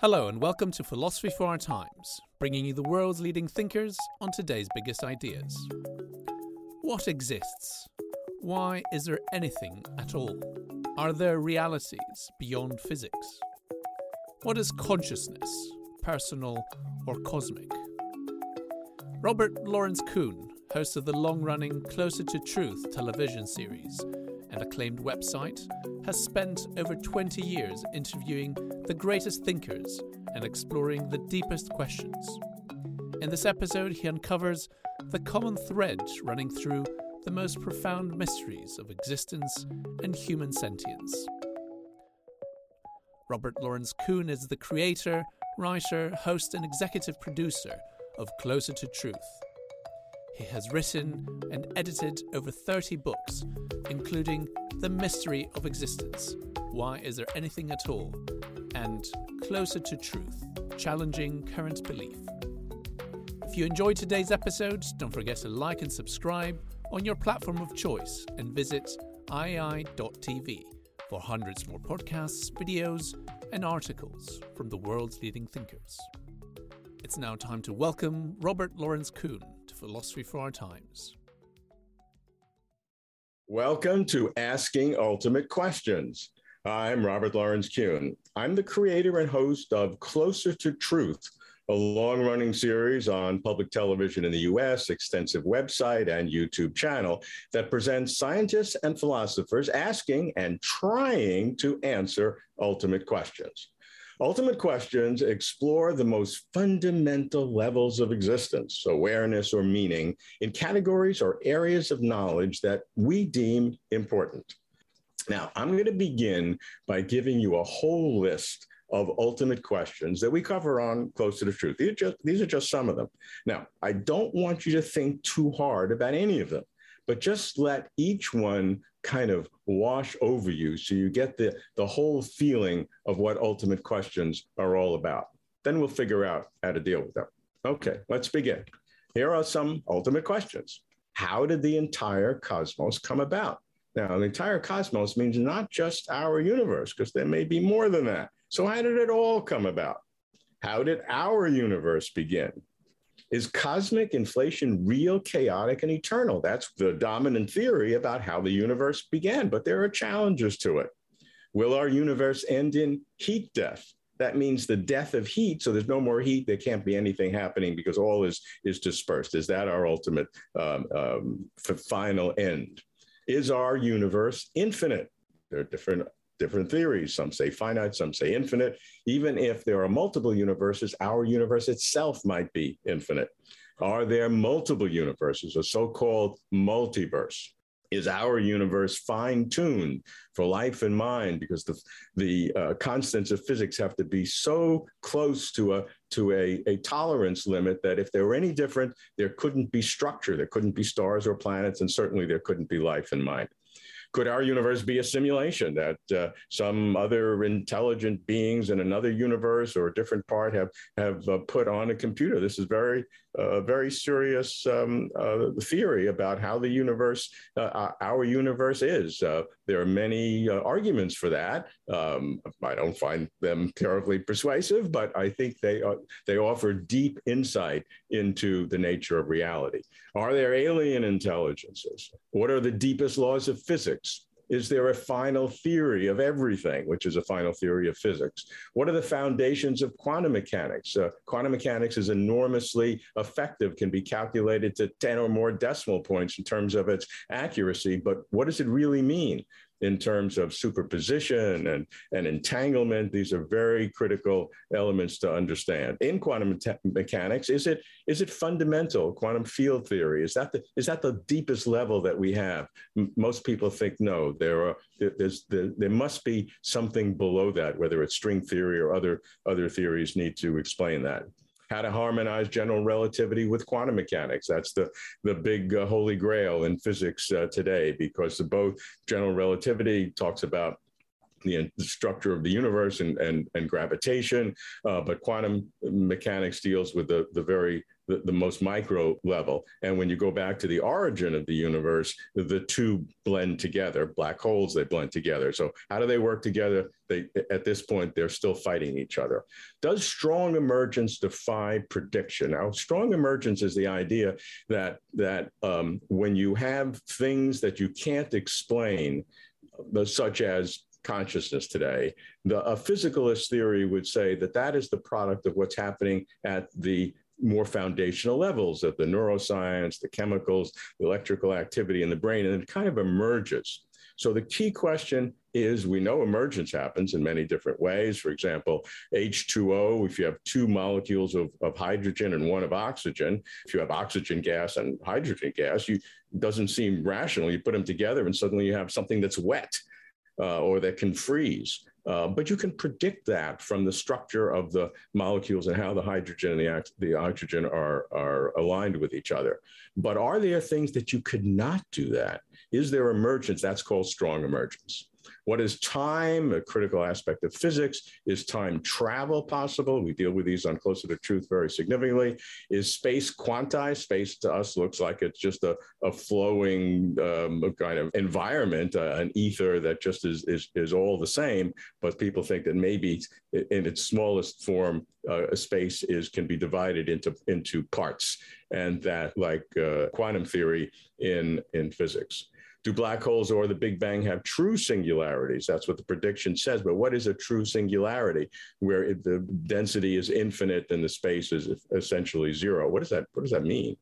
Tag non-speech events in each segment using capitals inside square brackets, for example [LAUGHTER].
Hello, and welcome to Philosophy for Our Times, bringing you the world's leading thinkers on today's biggest ideas. What exists? Why is there anything at all? Are there realities beyond physics? What is consciousness, personal or cosmic? Robert Lawrence Kuhn, host of the long running Closer to Truth television series and acclaimed website, has spent over 20 years interviewing the greatest thinkers and exploring the deepest questions. In this episode, he uncovers the common thread running through the most profound mysteries of existence and human sentience. Robert Lawrence Kuhn is the creator, writer, host, and executive producer of Closer to Truth. He has written and edited over 30 books, including The Mystery of Existence Why Is There Anything at All? and Closer to Truth Challenging Current Belief. If you enjoyed today's episode, don't forget to like and subscribe on your platform of choice and visit iai.tv for hundreds more podcasts, videos, and articles from the world's leading thinkers. It's now time to welcome Robert Lawrence Kuhn Philosophy for Our Times. Welcome to Asking Ultimate Questions. I'm Robert Lawrence Kuhn. I'm the creator and host of Closer to Truth, a long running series on public television in the US, extensive website and YouTube channel that presents scientists and philosophers asking and trying to answer ultimate questions. Ultimate questions explore the most fundamental levels of existence, awareness or meaning, in categories or areas of knowledge that we deem important. Now, I'm going to begin by giving you a whole list of ultimate questions that we cover on Close to the Truth. These are, just, these are just some of them. Now, I don't want you to think too hard about any of them, but just let each one kind of wash over you so you get the, the whole feeling of what ultimate questions are all about. Then we'll figure out how to deal with them. Okay, let's begin. Here are some ultimate questions. How did the entire cosmos come about? Now, the entire cosmos means not just our universe, because there may be more than that. So, how did it all come about? How did our universe begin? Is cosmic inflation real, chaotic, and eternal? That's the dominant theory about how the universe began, but there are challenges to it. Will our universe end in heat death? That means the death of heat. So there's no more heat. There can't be anything happening because all is, is dispersed. Is that our ultimate um, um, final end? is our universe infinite? There are different different theories. Some say finite, some say infinite. Even if there are multiple universes, our universe itself might be infinite. Are there multiple universes, a so called multiverse? Is our universe fine tuned for life and mind? Because the, the uh, constants of physics have to be so close to, a, to a, a tolerance limit that if they were any different, there couldn't be structure, there couldn't be stars or planets, and certainly there couldn't be life and mind. Could our universe be a simulation that uh, some other intelligent beings in another universe or a different part have have uh, put on a computer? This is very a very serious um, uh, theory about how the universe, uh, our universe is. Uh, there are many uh, arguments for that. Um, I don't find them terribly persuasive, but I think they, uh, they offer deep insight into the nature of reality. Are there alien intelligences? What are the deepest laws of physics? Is there a final theory of everything, which is a final theory of physics? What are the foundations of quantum mechanics? Uh, quantum mechanics is enormously effective, can be calculated to 10 or more decimal points in terms of its accuracy, but what does it really mean? In terms of superposition and, and entanglement. These are very critical elements to understand. In quantum mechanics, is it is it fundamental quantum field theory? Is that the is that the deepest level that we have? M- most people think no. There are there's there, there must be something below that, whether it's string theory or other other theories need to explain that how to harmonize general relativity with quantum mechanics. That's the, the big uh, holy grail in physics uh, today, because both general relativity talks about the, the, structure of the universe and, and, and gravitation, uh, but quantum mechanics deals with the, the very the, the, most micro level. And when you go back to the origin of the universe, the two blend together. Black holes, they blend together. So how do they work together? They at this point they're still fighting each other. Does strong emergence defy prediction? Now, strong emergence is the idea that that um, when you have things that you can't explain, such as consciousness today. The, a physicalist theory would say that that is the product of what's happening at the more foundational levels of the neuroscience, the chemicals, the electrical activity in the brain, and it kind of emerges. So the key question is we know emergence happens in many different ways. For example, H2O, if you have two molecules of, of hydrogen and one of oxygen, if you have oxygen gas and hydrogen gas, you doesn't seem rational. You put them together and suddenly you have something that's wet uh, or that can freeze. Uh, but you can predict that from the structure of the molecules and how the hydrogen and the, the oxygen are, are aligned with each other. But are there things that you could not do that? Is there emergence? That's called strong emergence. What is time? A critical aspect of physics. Is time travel possible? We deal with these on Closer to Truth very significantly. Is space quantized? Space to us looks like it's just a, a flowing um, kind of environment, uh, an ether that just is, is, is all the same. But people think that maybe in its smallest form, uh, a space is can be divided into into parts, and that like uh, quantum theory in in physics do black holes or the Big Bang have true singularities? That's what the prediction says. But what is a true singularity where it, the density is infinite and the space is essentially zero? What does that, what does that mean?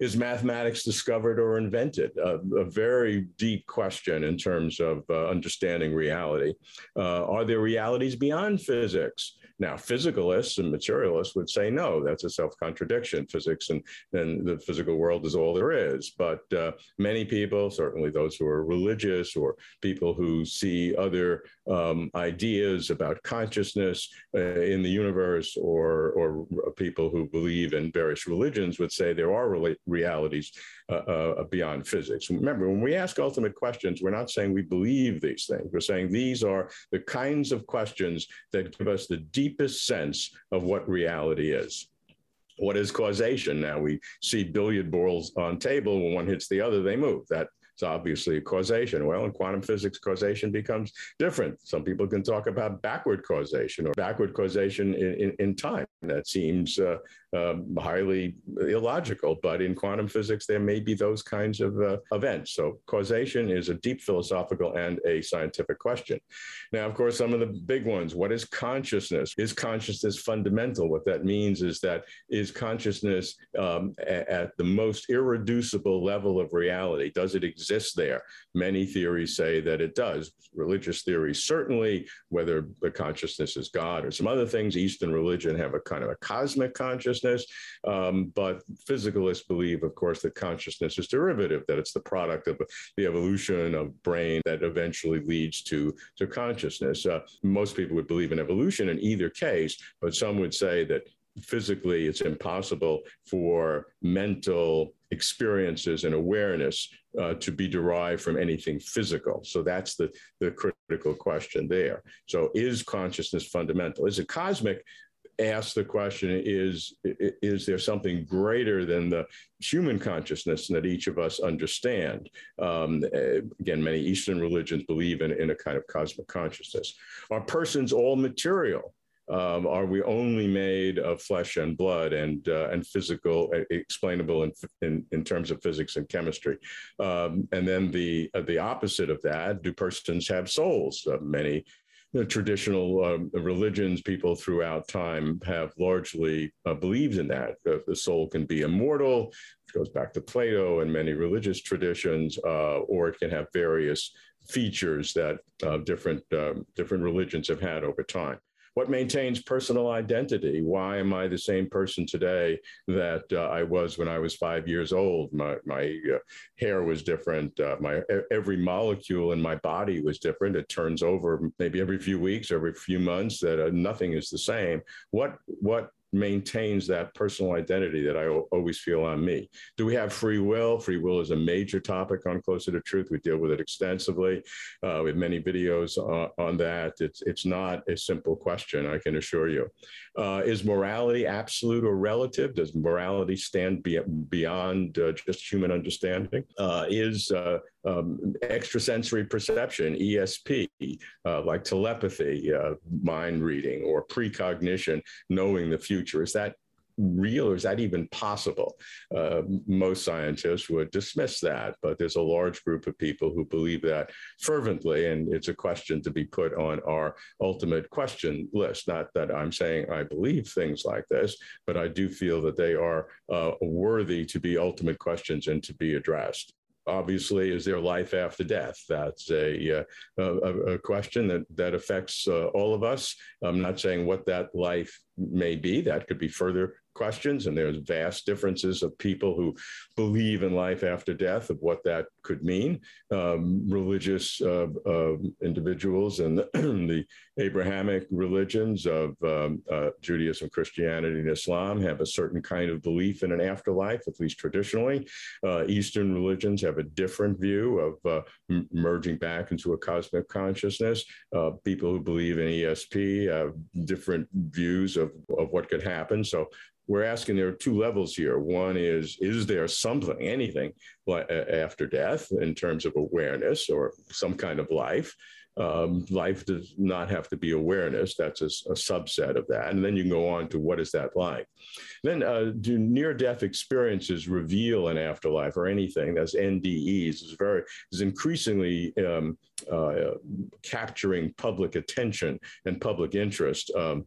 Is mathematics discovered or invented? A very deep question in terms of uh, understanding reality. Uh, are there realities beyond physics? Now, physicalists and materialists would say, no, that's a self contradiction. Physics and, and the physical world is all there is. But uh, many people, certainly those who are religious or people who see other um, ideas about consciousness uh, in the universe, or, or people who believe in various religions, would say there are re- realities uh, uh, beyond physics. Remember, when we ask ultimate questions, we're not saying we believe these things. We're saying these are the kinds of questions that give us the deepest sense of what reality is. What is causation? Now we see billiard balls on table. When one hits the other, they move. That it's obviously causation. Well, in quantum physics, causation becomes different. Some people can talk about backward causation or backward causation in, in, in time. That seems uh, um, highly illogical, but in quantum physics, there may be those kinds of uh, events. So, causation is a deep philosophical and a scientific question. Now, of course, some of the big ones what is consciousness? Is consciousness fundamental? What that means is that is consciousness um, at the most irreducible level of reality? Does it exist there? Many theories say that it does. Religious theories, certainly, whether the consciousness is God or some other things, Eastern religion have a kind of a cosmic consciousness consciousness. Um, but physicalists believe, of course, that consciousness is derivative, that it's the product of the evolution of brain that eventually leads to, to consciousness. Uh, most people would believe in evolution in either case, but some would say that physically it's impossible for mental experiences and awareness uh, to be derived from anything physical. So that's the, the critical question there. So is consciousness fundamental? Is it cosmic? Ask the question is is there something greater than the human consciousness that each of us understand um, again many eastern religions believe in, in a kind of cosmic consciousness are persons all material Um, are we only made of flesh and blood and uh, and physical, uh, explainable in, in, in terms of physics and chemistry? Um, and then the uh, the opposite of that: Do persons have souls? Uh, many the traditional um, religions, people throughout time have largely uh, believed in that. Uh, the soul can be immortal, which goes back to Plato and many religious traditions, uh, or it can have various features that uh, different um, different religions have had over time what maintains personal identity? Why am I the same person today that uh, I was when I was five years old? My, my uh, hair was different. Uh, my every molecule in my body was different. It turns over maybe every few weeks, every few months. That uh, nothing is the same. What what maintains that personal identity that I always feel on me. Do we have free will? Free will is a major topic on Closer to Truth. We deal with it extensively. Uh, we have many videos on, on, that. It's, it's not a simple question, I can assure you. Uh, is morality absolute or relative? Does morality stand be, beyond uh, just human understanding? Uh, is uh, um, extrasensory perception, ESP, uh, like telepathy, uh, mind reading, or precognition, knowing the future. Is that real or is that even possible? Uh, most scientists would dismiss that, but there's a large group of people who believe that fervently, and it's a question to be put on our ultimate question list. Not that I'm saying I believe things like this, but I do feel that they are uh, worthy to be ultimate questions and to be addressed obviously is there life after death? That's a, uh, a, a question that, that affects uh, all of us. I'm not saying what that life may be that could be further questions, and there's vast differences of people who believe in life after death, of what that could mean. Um, religious uh, uh, individuals and [CLEARS THROAT] the Abrahamic religions of um, uh, Judaism, Christianity, and Islam have a certain kind of belief in an afterlife, at least traditionally. Uh, Eastern religions have a different view of uh, m- merging back into a cosmic consciousness. Uh, people who believe in ESP have different views of, of what could happen. So we're asking there are two levels here. One is, is there something, anything after death in terms of awareness or some kind of life? Um, life does not have to be awareness. That's a, a, subset of that. And then you can go on to what is that like? Then, uh, do near death experiences reveal an afterlife or anything? That's NDEs is very is increasingly um, uh, capturing public attention and public interest. Um,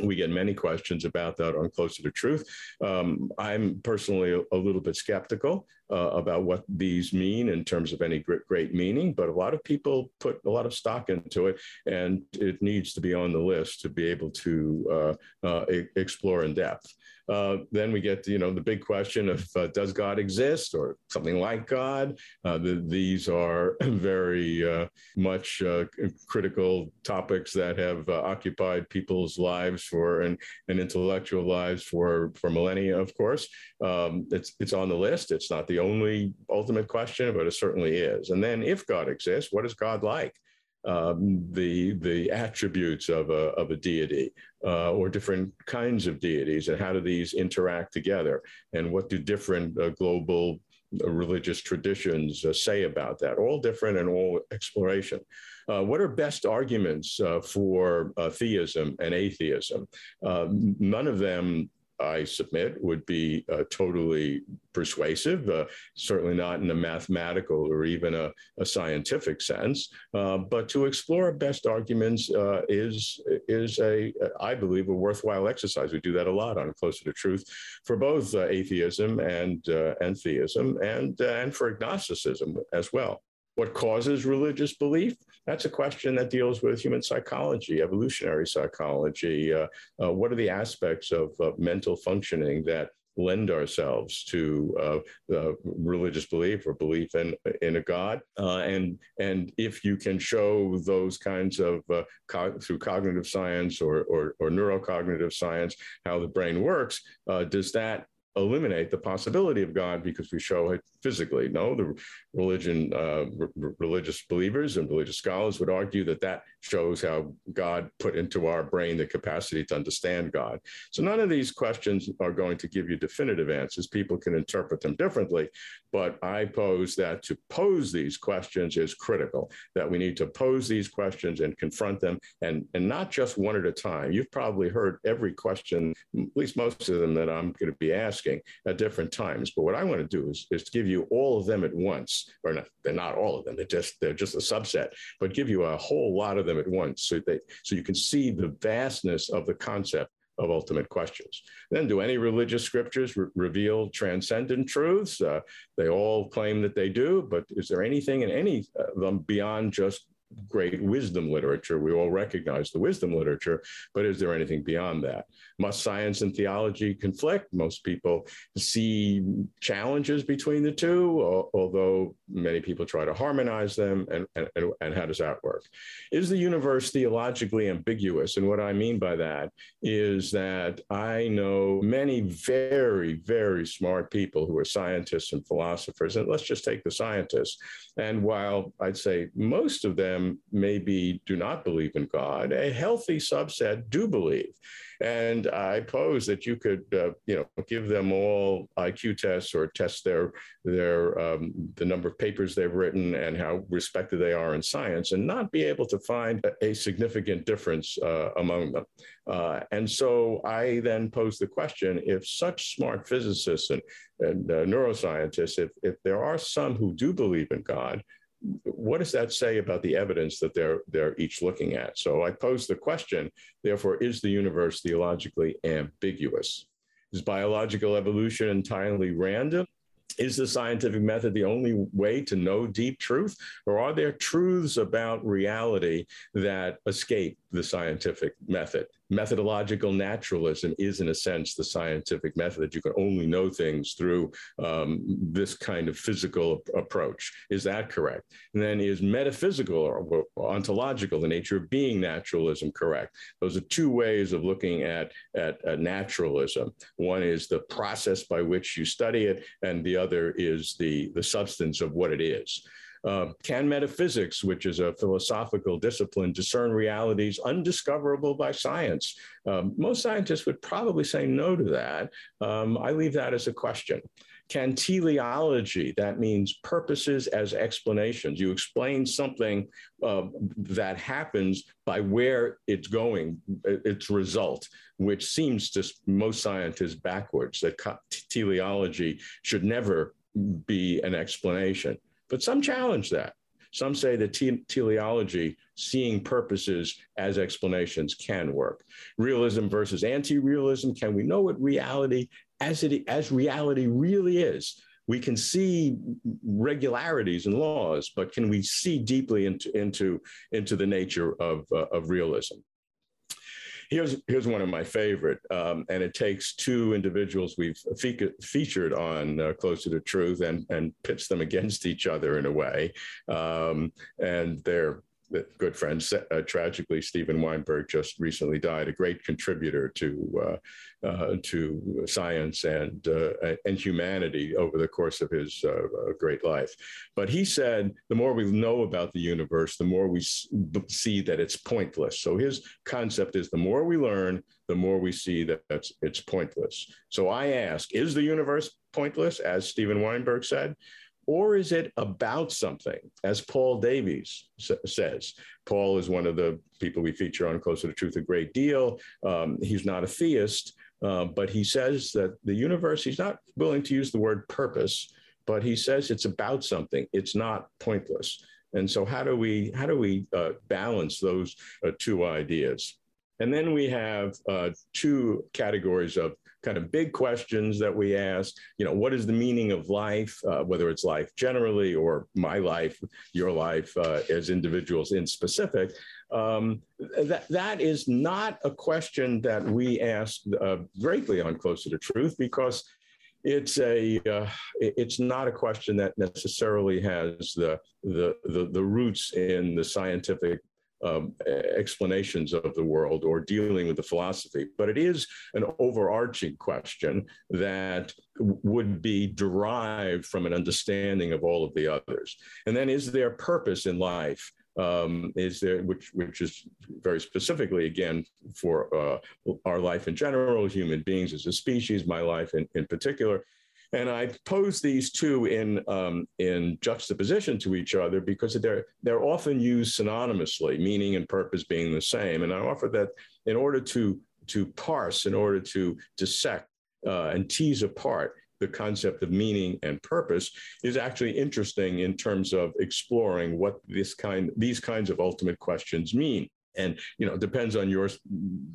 we get many questions about that on Closer to Truth. Um, I'm personally a, a, little bit skeptical uh, about what these mean in terms of any great, great, meaning, but a lot of people put a lot of stock into it, and it needs to be on the list to be able to uh, uh, explore in depth. Uh, then we get, you know, the big question of uh, does God exist or something like God? Uh, the, these are [CLEARS THROAT] very much critical topics that have occupied people's lives for and, and intellectual lives for for millennia. Of course, um, it's it's on the list. It's not the only ultimate question, but it certainly is. And then, if God exists, what is God like? um, the the attributes of a of a deity uh, or different kinds of deities, and how do these interact together, and what do different uh, global uh, religious traditions uh, say about that? All different and all exploration. Uh, what are best arguments uh, for theism and atheism? none of them I submit, would be uh, totally persuasive, uh, certainly not in a mathematical or even a, a scientific sense. Uh, but to explore best arguments uh, is, is a, I believe, a worthwhile exercise. We do that a lot on Closer to Truth for both uh, atheism and, uh, and theism and, and for agnosticism as well. What causes religious belief? That's a question that deals with human psychology, evolutionary psychology. Uh, uh, what are the aspects of mental functioning that lend ourselves to uh, religious belief or belief in in a God, uh, and and if you can show those kinds of uh, co- through cognitive science or, or, or neurocognitive science how the brain works, does that eliminate the possibility of God because we show it physically. No, the religion, uh, r- religious believers and religious scholars would argue that that shows how God put into our brain the capacity to understand God. So none of these questions are going to give you definitive answers. People can interpret them differently, but I pose that to pose these questions is critical. That we need to pose these questions and confront them, and and not just one at a time. You've probably heard every question, at least most of them that I'm going to be asking at different times. But what I want to do is, is to give you all of them at once, or not, they're not all of them. They're just they're just a subset, but give you a whole lot of them at once, so they so you can see the vastness of the concept of ultimate questions. Then, do any religious scriptures re- reveal transcendent truths? Uh, they all claim that they do, but is there anything in any of them beyond just great wisdom literature. We all recognize the wisdom literature, but is there anything beyond that? Must science and theology conflict? Most people see challenges between the two, although many people try to harmonize them. And, and, and how does that work? Is the universe theologically ambiguous? And what I mean by that is that I know many very, very smart people who are scientists and philosophers. And let's just take the scientists. And while I'd say most of them maybe do not believe in God, a healthy subset do believe. And I pose that you could, uh, you know, give them all IQ tests or test their their um, the number of papers they've written and how respected they are in science, and not be able to find a significant difference uh, among them. Uh, and so I then pose the question: If such smart physicists and, and uh, neuroscientists, if if there are some who do believe in God, what does that say about the evidence that they're they're each looking at? So I pose the question, therefore, is the universe theologically ambiguous? Is biological evolution entirely random? Is the scientific method the only way to know deep truth? Or are there truths about reality that escape the scientific method? Methodological naturalism is, in a sense, the scientific method that you can only know things through um, this kind of physical approach. Is that correct? And then is metaphysical or, ontological, the nature of being naturalism, correct? Those are two ways of looking at, at, at naturalism. One is the process by which you study it, and the other is the, the substance of what it is. Uh, can metaphysics, which is a philosophical discipline, discern realities undiscoverable by science? Um, most scientists would probably say no to that. Um, I leave that as a question. Can teleology, that means purposes as explanations, you explain something uh, that happens by where it's going, its result, which seems to most scientists backwards, that teleology should never be an explanation. But some challenge that. Some say that te- teleology, seeing purposes as explanations, can work. Realism versus anti-realism. Can we know what reality as it as reality really is? We can see regularities and laws, but can we see deeply into into into the nature of uh, of realism? Here's here's one of my favorite, um, and it takes two individuals we've fe- featured on uh, Closer to Truth and and pits them against each other in a way, um, and they're good friend. Uh, tragically, Steven Weinberg just recently died, a great contributor to uh, uh, to science and uh, and humanity over the course of his uh, uh, great life. But he said, the more we know about the universe, the more we see that it's pointless. So his concept is, the more we learn, the more we see that it's pointless. So I ask, is the universe pointless, as Steven Weinberg said? Or is it about something, as Paul Davies says? Paul is one of the people we feature on Closer to Truth a great deal. Um, he's not a theist, uh, but he says that the universe, he's not willing to use the word purpose, but he says it's about something. It's not pointless. And so, how do we how do we uh, balance those uh, two ideas? And then we have uh, two categories of kind of big questions that we ask. You know, what is the meaning of life, uh, whether it's life generally or my life, your life uh, as individuals in specific? Um, that, that is not a question that we ask uh, greatly on Closer to Truth because it's a uh, it's not a question that necessarily has the, the the the roots in the scientific um, explanations of the world or dealing with the philosophy, but it is an overarching question that would be derived from an understanding of all of the others. And then, is there purpose in life? Um, is there, which which is very specifically again for uh, our life in general, human beings as a species, my life in, in particular. And I pose these two in um, in juxtaposition to each other because they're they're often used synonymously, meaning and purpose being the same. And I offer that in order to to parse, in order to dissect uh, and tease apart the concept of meaning and purpose is actually interesting in terms of exploring what this kind these kinds of ultimate questions mean and you know depends on your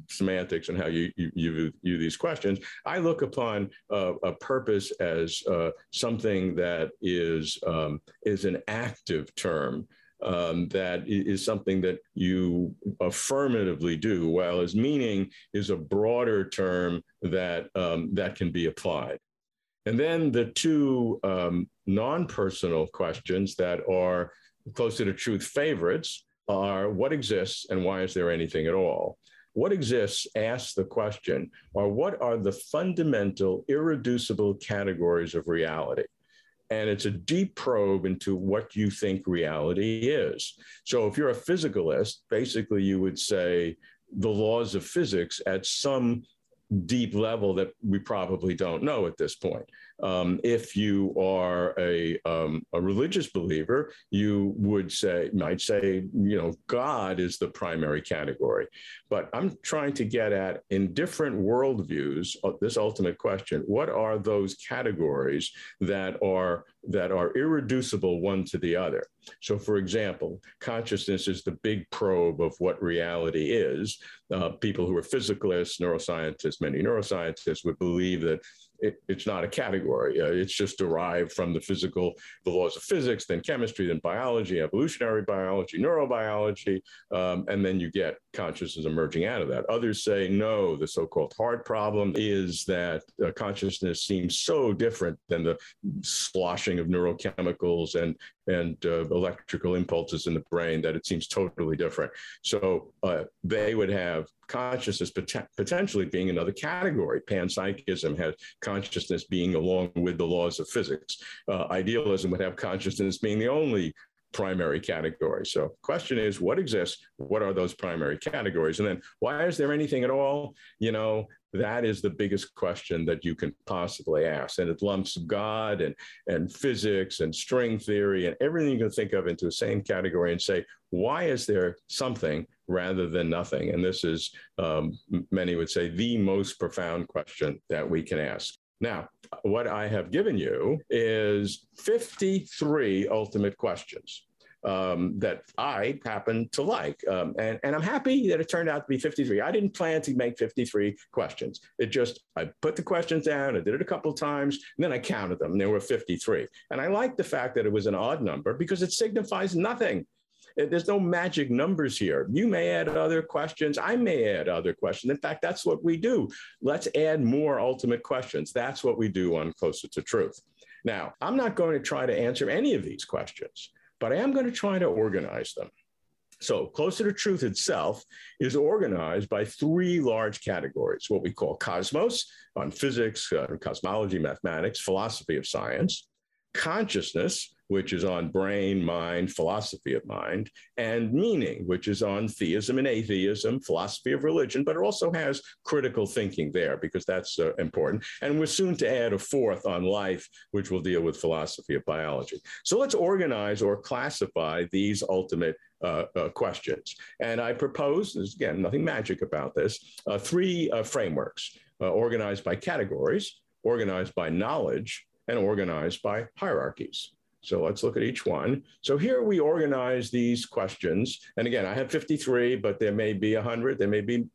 semantics and how you you, you view these questions i look upon uh, a purpose as uh, something that is um, is an active term um, that is something that you affirmatively do, while as meaning is a broader term that um, that can be applied. And then the two um, non-personal questions that are closer to truth favorites are what exists and why is there anything at all? What exists asks the question, or what are the fundamental, irreducible categories of reality? And it's a deep probe into what you think reality is. So if you're a physicalist, basically you would say the laws of physics at some deep level that we probably don't know at this point. Um, if you are a, um, a religious believer, you would say, might say, you know, God is the primary category. But I'm trying to get at in different worldviews, uh, this ultimate question: What are those categories that are that are irreducible one to the other? So, for example, consciousness is the big probe of what reality is. Uh, people who are physicalists, neuroscientists, many neuroscientists would believe that it, it's not a category. Uh, it's just derived from the physical, the laws of physics, then chemistry, then biology, evolutionary biology, neurobiology, um, and then you get consciousness emerging out of that. Others say no, the so-called hard problem is that uh, consciousness seems so different than the sloshing of neurochemicals and and uh, electrical impulses in the brain that it seems totally different. So uh, they would have consciousness pot- potentially being another category. Panpsychism has consciousness being along with the laws of physics. Uh, idealism would have consciousness being the only primary category. So question is what exists? What are those primary categories? And then why is there anything at all? You know, that is the biggest question that you can possibly ask. And it lumps God and, and physics and string theory and everything you can think of into the same category and say, why is there something rather than nothing? And this is, um, many would say, the most profound question that we can ask. Now, what I have given you is 53 ultimate questions um, that I happen to like. Um, and, and I'm happy that it turned out to be 53. I didn't plan to make 53 questions. It just, I put the questions down, I did it a couple of times, and then I counted them, and there were 53. And I like the fact that it was an odd number because it signifies nothing. There's no magic numbers here. You may add other questions. I may add other questions. In fact, that's what we do. Let's add more ultimate questions. That's what we do on Closer to Truth. Now, I'm not going to try to answer any of these questions but I am going to try to organize them. So, Closer to Truth itself is organized by three large categories what we call cosmos on physics, uh, cosmology, mathematics, philosophy of science, consciousness, which is on brain, mind, philosophy of mind, and meaning, which is on theism and atheism, philosophy of religion, but it also has critical thinking there because that's uh, important. And we're soon to add a fourth on life, which will deal with philosophy of biology. So let's organize or classify these ultimate uh, uh, questions. And I propose, there's again nothing magic about this, uh, three uh, frameworks uh, organized by categories, organized by knowledge, and organized by hierarchies. So let's look at each one. So here we organize these questions. And again, I have 53, but there may be 100, there may be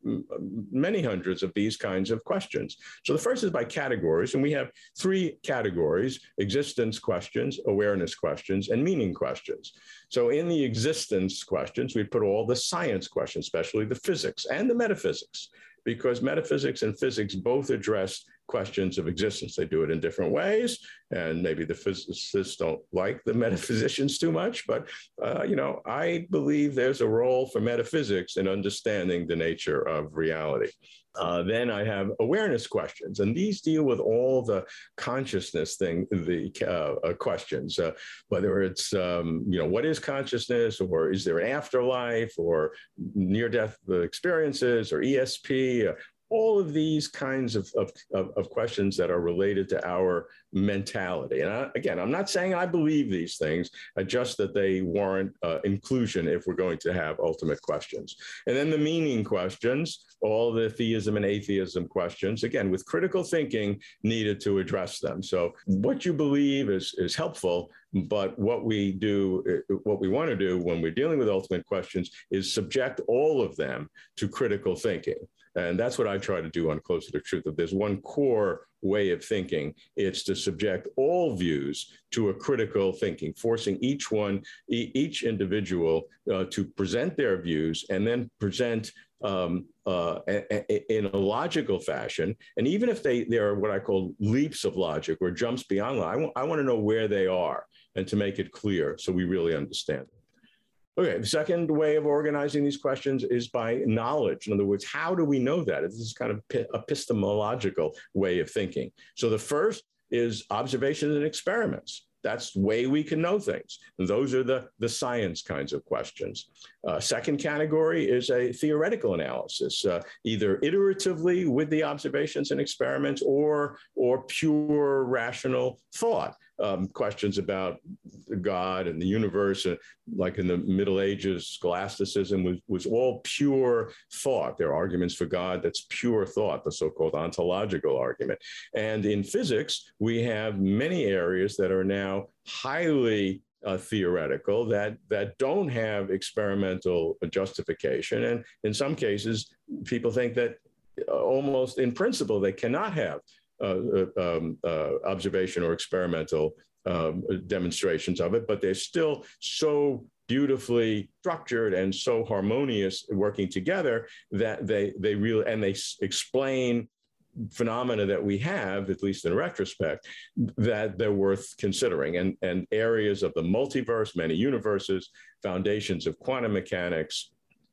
many hundreds of these kinds of questions. So the first is by categories. And we have three categories existence questions, awareness questions, and meaning questions. So in the existence questions, we put all the science questions, especially the physics and the metaphysics because metaphysics and physics both address questions of existence. They do it in different ways, and maybe the physicists don't like the [LAUGHS] metaphysicians too much. But uh, you know, I believe there's a role for metaphysics in understanding the nature of reality. Uh, then I have awareness questions, and these deal with all the consciousness thing, the uh, uh, questions, uh, whether it's um, you know what is consciousness, or is there an afterlife, or near-death experiences, or ESP, all of these kinds of, of, of, questions that are related to our mentality. And I, again, I'm not saying I believe these things, just that they warrant uh, inclusion if we're going to have ultimate questions. And then the meaning questions, all the theism and atheism questions, again, with critical thinking needed to address them. So what you believe is, is helpful, but what we do, uh, what we want to do when we're dealing with ultimate questions is subject all of them to critical thinking. And that's what I try to do on Closer to Truth. If there's one core way of thinking, it's to subject all views to a critical thinking, forcing each one, each individual uh, to present their views and then present um, uh, in a logical fashion. And even if they, they are what I call leaps of logic or jumps beyond, I, w- I want to know where they are and to make it clear so we really understand. Okay, the second way of organizing these questions is by knowledge. In other words, how do we know that? This is kind of epistemological way of thinking. So the first is observations and experiments. That's the way we can know things. And those are the, the science kinds of questions. Uh, second category is a theoretical analysis, uh, either iteratively with the observations and experiments or, or pure rational thought um, questions about God and the universe, uh, like in the Middle Ages, scholasticism was, was all pure thought. There are arguments for God that's pure thought, the so called ontological argument. And in physics, we have many areas that are now highly uh, theoretical that that don't have experimental justification, and in some cases, people think that uh, almost in principle they cannot have um, uh, observation or experimental um, demonstrations of it, but they're still so beautifully structured and so harmonious working together that they they really and they explain phenomena that we have, at least in retrospect, that they're worth considering. And, and areas of the multiverse, many universes, foundations of quantum mechanics,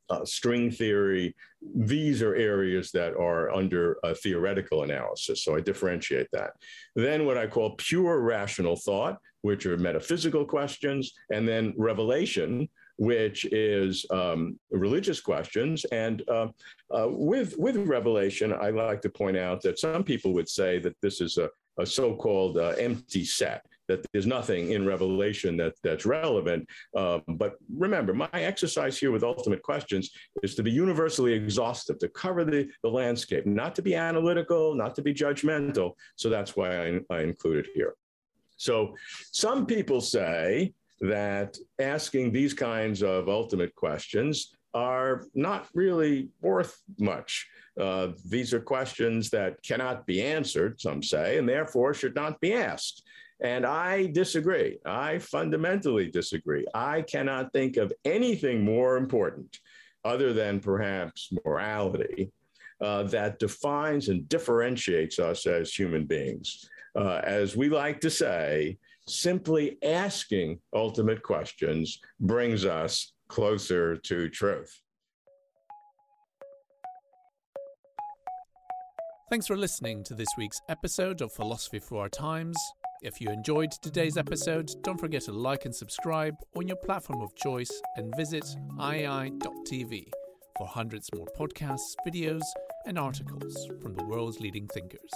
uh, string theory. These are areas that are under a theoretical analysis. So I differentiate that. Then what I call pure rational thought, which are metaphysical questions, and then revelation, which is um, religious questions. And uh, uh, with, with revelation, I like to point out that some people would say that this is a, a so called uh, empty set that there's nothing in Revelation that that's relevant. Um, but remember, my exercise here with Ultimate Questions is to be universally exhaustive, to cover the, the landscape, not to be analytical, not to be judgmental. So that's why I, I included here. So some people say that asking these kinds of ultimate questions are not really worth much. Uh, these are questions that cannot be answered, some say, and therefore should not be asked. And I disagree. I fundamentally disagree. I cannot think of anything more important other than perhaps morality uh, that defines and differentiates us as human beings. Uh, as we like to say, simply asking ultimate questions brings us closer to truth. Thanks for listening to this week's episode of Philosophy for Our Times. If you enjoyed today's episode, don't forget to like and subscribe on your platform of choice and visit iai.tv for hundreds more podcasts, videos, and articles from the world's leading thinkers.